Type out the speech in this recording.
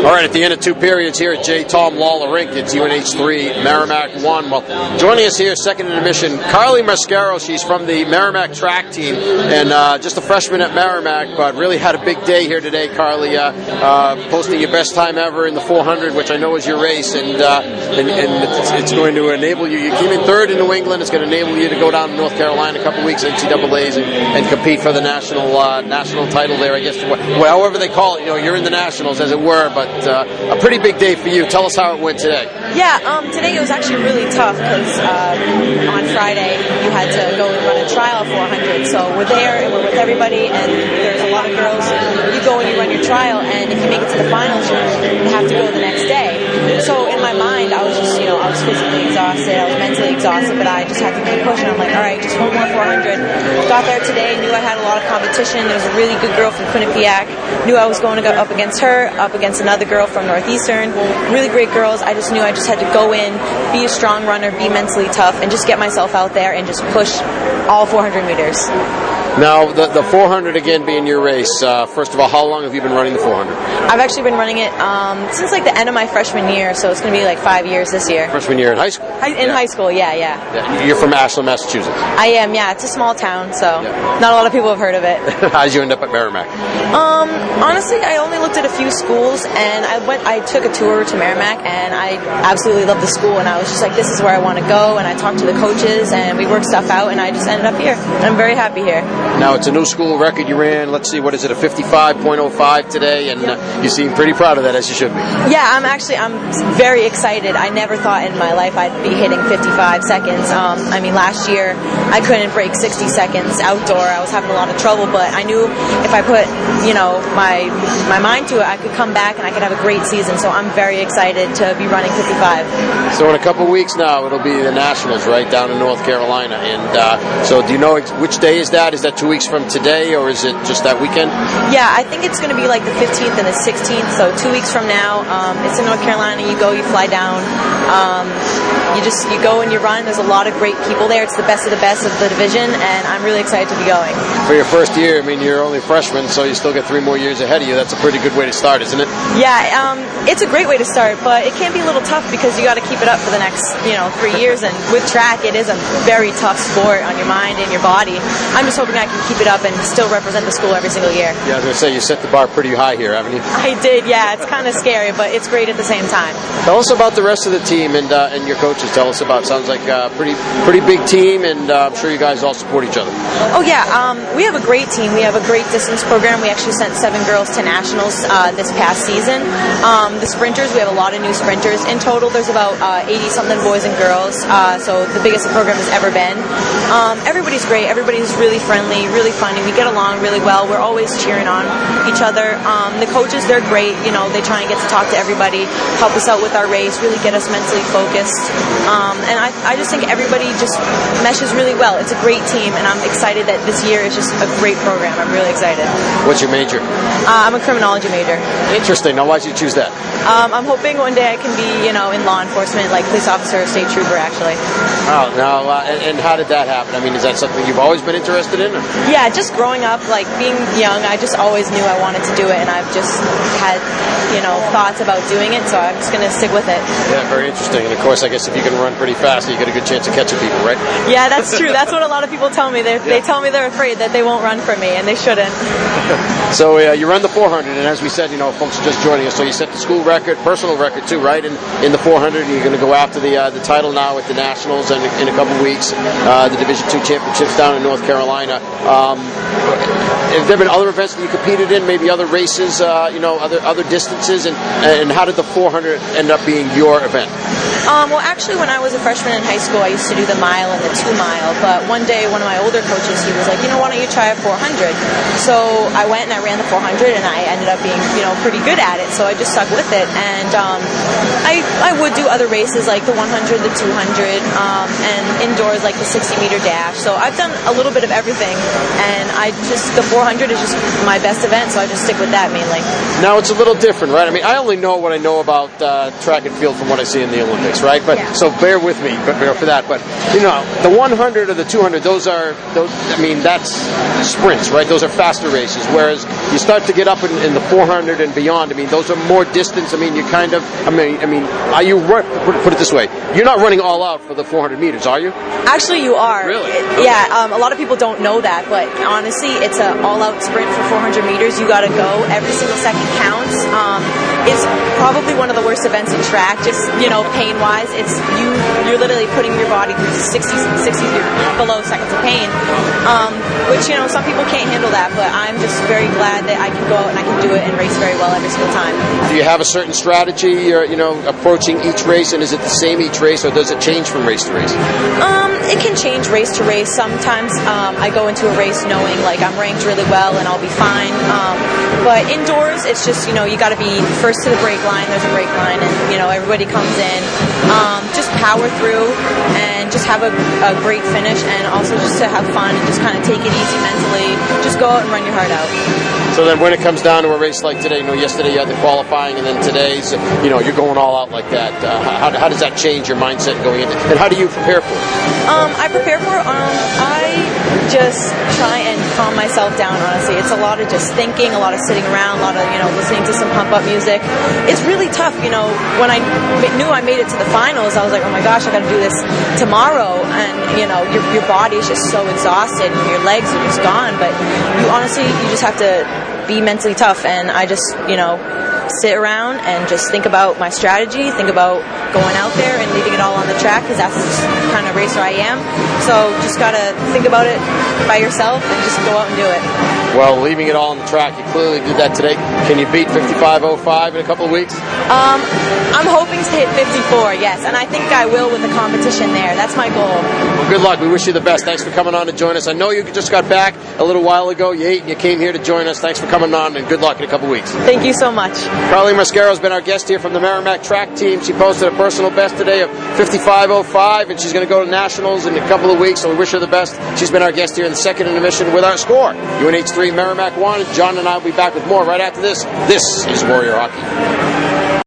All right, at the end of two periods here at J. Thom Lawler Rink, it's UNH 3, Merrimack 1. Well, joining us here, second in intermission, Carly Mascaro. She's from the Merrimack track team and uh, just a freshman at Merrimack, but really had a big day here today, Carly, uh, uh, posting your best time ever in the 400, which I know is your race, and, uh, and, and it's, it's, going to enable you. You came in third in New England. It's going to enable you to go down to North Carolina a couple weeks, NCAA's, and, and compete for the national uh, national title there, I guess. However they call it, you know, you're in the nationals, as it were, but but uh, a pretty big day for you. Tell us how it went today. Yeah, um, today it was actually really tough because uh, on Friday you had to go and run a trial 400. So we're there and we're with everybody, and there's a lot of girls. You go and you run your trial, and if you make it to the finals, you have to go the next day. So in my mind, I was just, you know, I was physically exhausted, I was mentally exhausted, but I just had to keep pushing. I'm like, all right, just one more 400. Got there today, knew I had a lot of competition. There was a really good girl from Quinnipiac. Knew I was going to go up against her, up against another girl from Northeastern. Really great girls. I just knew I just had to go in, be a strong runner, be mentally tough, and just get myself out there and just push all 400 meters. Now, the, the 400 again being your race, uh, first of all, how long have you been running the 400? I've actually been running it um, since like the end of my freshman year, so it's going to be like five years this year. Freshman year in high school? in yeah. high school, yeah, yeah, yeah. You're from Ashland, Massachusetts? I am, yeah. It's a small town, so yeah. not a lot of people have heard of it. how did you end up at Merrimack? Um, honestly, I only looked at a few schools, and I went. I took a tour to Merrimack, and I absolutely loved the school, and I was just like, this is where I want to go, and I talked to the coaches, and we worked stuff out, and I just ended up here. I'm very happy here. Now, it's a new school school record you ran. Let's see, what is it, a 55.05 today? And yep. uh, you seem pretty proud of that, as you should be. Yeah, I'm actually I'm very excited. I never thought in my life I'd be hitting 55 seconds. Um, I mean, last year I couldn't break 60 seconds outdoor. I was having a lot of trouble, but I knew if I put you know my my mind to it, I could come back and I could have a great season. So I'm very excited to be running 55. So in a couple weeks now, it'll be the Nationals right down in North Carolina. And uh, so, do you know which day is that? Is that two weeks from today? today, or is it just that weekend? Yeah, I think it's going to be like the 15th and the 16th. So two weeks from now, um, it's in North Carolina. You go, you fly down. Um, you just you go and you run. There's a lot of great people there. It's the best of the best of the division, and I'm really excited to be going. For your first year, I mean, you're only a freshman, so you still get three more years ahead of you. That's a pretty good way to start, isn't it? Yeah, um, it's a great way to start, but it can be a little tough because you got to keep it up for the next you know three years. And with track, it is a very tough sport on your mind and your body. I'm just hoping I can keep it up and still represent the school every single year. Yeah, I was going to say, you set the bar pretty high here, haven't you? I did, yeah. It's kind of scary, but it's great at the same time. Tell us about the rest of the team and, uh, and your coaches. Tell us about, sounds like a pretty, pretty big team, and uh, I'm sure you guys all support each other. Oh, yeah. Um, we have a great team. We have a great distance program. We actually sent seven girls to nationals uh, this past season. Um, the sprinters, we have a lot of new sprinters. In total, there's about 80 uh, something boys and girls, uh, so the biggest the program has ever been. Um, everybody's great. Everybody's really friendly, really funny. We get along really well. We're always cheering on each other. Um, the coaches, they're great. You know, they try and get to talk to everybody, help us out with our race, really get us mentally focused. Um, and I, I just think everybody just meshes really well. It's a great team, and I'm excited that this year is just a great program. I'm really excited. What's your major? Uh, I'm a criminology major. Interesting. Now, why did you choose that? Um, I'm hoping one day I can be, you know, in law enforcement, like police officer or state trooper, actually. Oh, now, uh, and, and, how did that happen? I mean, is that something you've always been interested in? Or? Yeah, just growing up, like being young, I just always knew I wanted to do it, and I've just had, you know, thoughts about doing it, so I'm just going to stick with it. Yeah, very interesting. And of course, I guess if you can run pretty fast, you get a good chance of catching people, right? Yeah, that's true. that's what a lot of people tell me. Yeah. They tell me they're afraid that they won't run for me, and they shouldn't. so uh, you run the 400, and as we said, you know, folks are just joining us, so you set the school record, personal record too, right? In in the 400, you're going to go after the uh, the title now with the Nationals, and in a couple weeks, uh, the Division Two championships down in North Carolina. Um, have there been other events that you competed in? Maybe other races, uh, you know, other other distances, and and how did the 400 end up being your event? Um, well, actually, when I was a freshman in high school, I used to do the mile and the two mile. But one day, one of my older coaches, he was like, you know, why don't you try a 400? So I went and I ran the 400, and I ended up being, you know, pretty good at it. So I just stuck with it, and um, I I would do other races like the 100, the 200, um, and indoors like the 60 meter dash. So I've done a little bit of everything, and I just the 400 is just my best event, so I just stick with that mainly. Now it's a little different, right? I mean, I only know what I know about uh, track and field from what I see in the Olympics, right? But Yeah. so bear with me for that. But you know, the 100 or the 200, those are those. I mean, that's sprints, right? Those are faster races. Whereas you start to get up in, in the 400 and beyond. I mean, those are more distance. I mean, you kind of. I mean, I mean, are you run, put, put it this way? You're not running all out for the 400 meters, are you? Actually, you are. Really? It- yeah. Um, a lot of people don't know that, but honestly, it's an all-out sprint for 400 meters. You got to go. Every single second counts. Um, it's probably one of the worst events in track. Just you know, pain-wise, it's you. You're literally putting your body through 60, 60 below seconds of pain. Um, which you know, some people can't handle that, but I'm just very glad that I can go out and I can do it and race very well every single time. Do you have a certain strategy, you're, you know, approaching each race, and is it the same each race, or does it change from race to race? Um, it can change race to race. Sometimes um, I go into a race knowing like I'm ranked really well and I'll be fine. Um, but indoors, it's just you know you got to be first to the break line. There's a break line, and you know everybody comes in. Um, just power through and just have a, a great finish, and also just to have fun and just kind of take it easy mentally. Just go out and run your heart out. So then, when it comes down to a race like today, you know, yesterday you had the qualifying, and then today's, you know, you're going all out like that. Uh, how, how does that change your mindset going into, and how do you prepare for it? Um, I prepare for it. Um, I just calm myself down. Honestly, it's a lot of just thinking, a lot of sitting around, a lot of you know listening to some pump up music. It's really tough. You know, when I knew I made it to the finals, I was like, oh my gosh, I got to do this tomorrow, and you know, your your body is just so exhausted, and your legs are just gone. But you honestly, you just have to be mentally tough, and I just you know sit around and just think about my strategy, think about going out there and leaving it all on the track because that's the kind of racer I am. So just gotta think about it by yourself and just go out and do it. Well, leaving it all on the track, you clearly did that today. Can you beat 55.05 in a couple of weeks? Um, I'm hoping to hit 54, yes, and I think I will with the competition there. That's my goal. Well, good luck. We wish you the best. Thanks for coming on to join us. I know you just got back a little while ago. You ate and you came here to join us. Thanks for coming on, and good luck in a couple of weeks. Thank you so much. Carly Mascaro has been our guest here from the Merrimack track team. She posted a personal best today of 55.05, and she's going to go to nationals in a couple of weeks, so we wish her the best. She's been our guest here in the second intermission with our score. UNH3 Merrimack 1. John and I will be back with more right after this. This is Warrior Hockey.